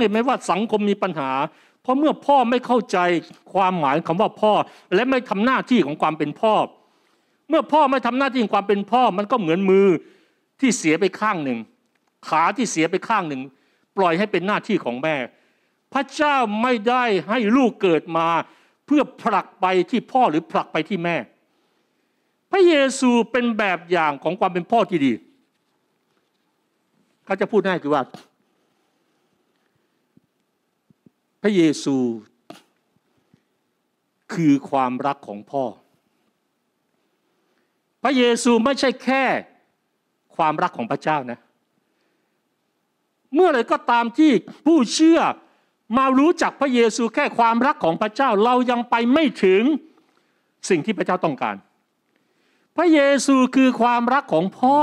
เห็นไหมว่าสังคมมีปัญหา เพราะเมื่อพ่อไม่เข้าใจความหมายคำว่าพ่อ และไม่ทำหน้าที่ของความเป็นพ่อ เมื่อพ่อไม่ทำหน้าที่ของความเป็นพ่อ มันก็เหมือนมือที่เสียไปข้างหนึ่ง ขาที่เสียไปข้างหนึ่ง ปล่อยให้เป็นหน้าที่ของแม่ พระเจ้าไม่ได้ให้ลูกเกิดมา เพื่อผลักไปที่พ่อหรือผลักไปที่แม่ พระเยซูเป็นแบบอย่างของความเป็นพ่อที่ดีเขาจะพูดง่ายคือว่า พ ระเยซูคือความรักของพ่อ พระเยซูไม่ใช่แค่ความรักของพระเจ้านะ เมื่อไรก็ตามที่ผู้เชื่อมารู้จักพระเยซูแค่ความรักของพระเจ้าเรายังไปไม่ถึงสิ่งที่พระเจ้าต้องการ พระเยซูคือความรักของพ่อ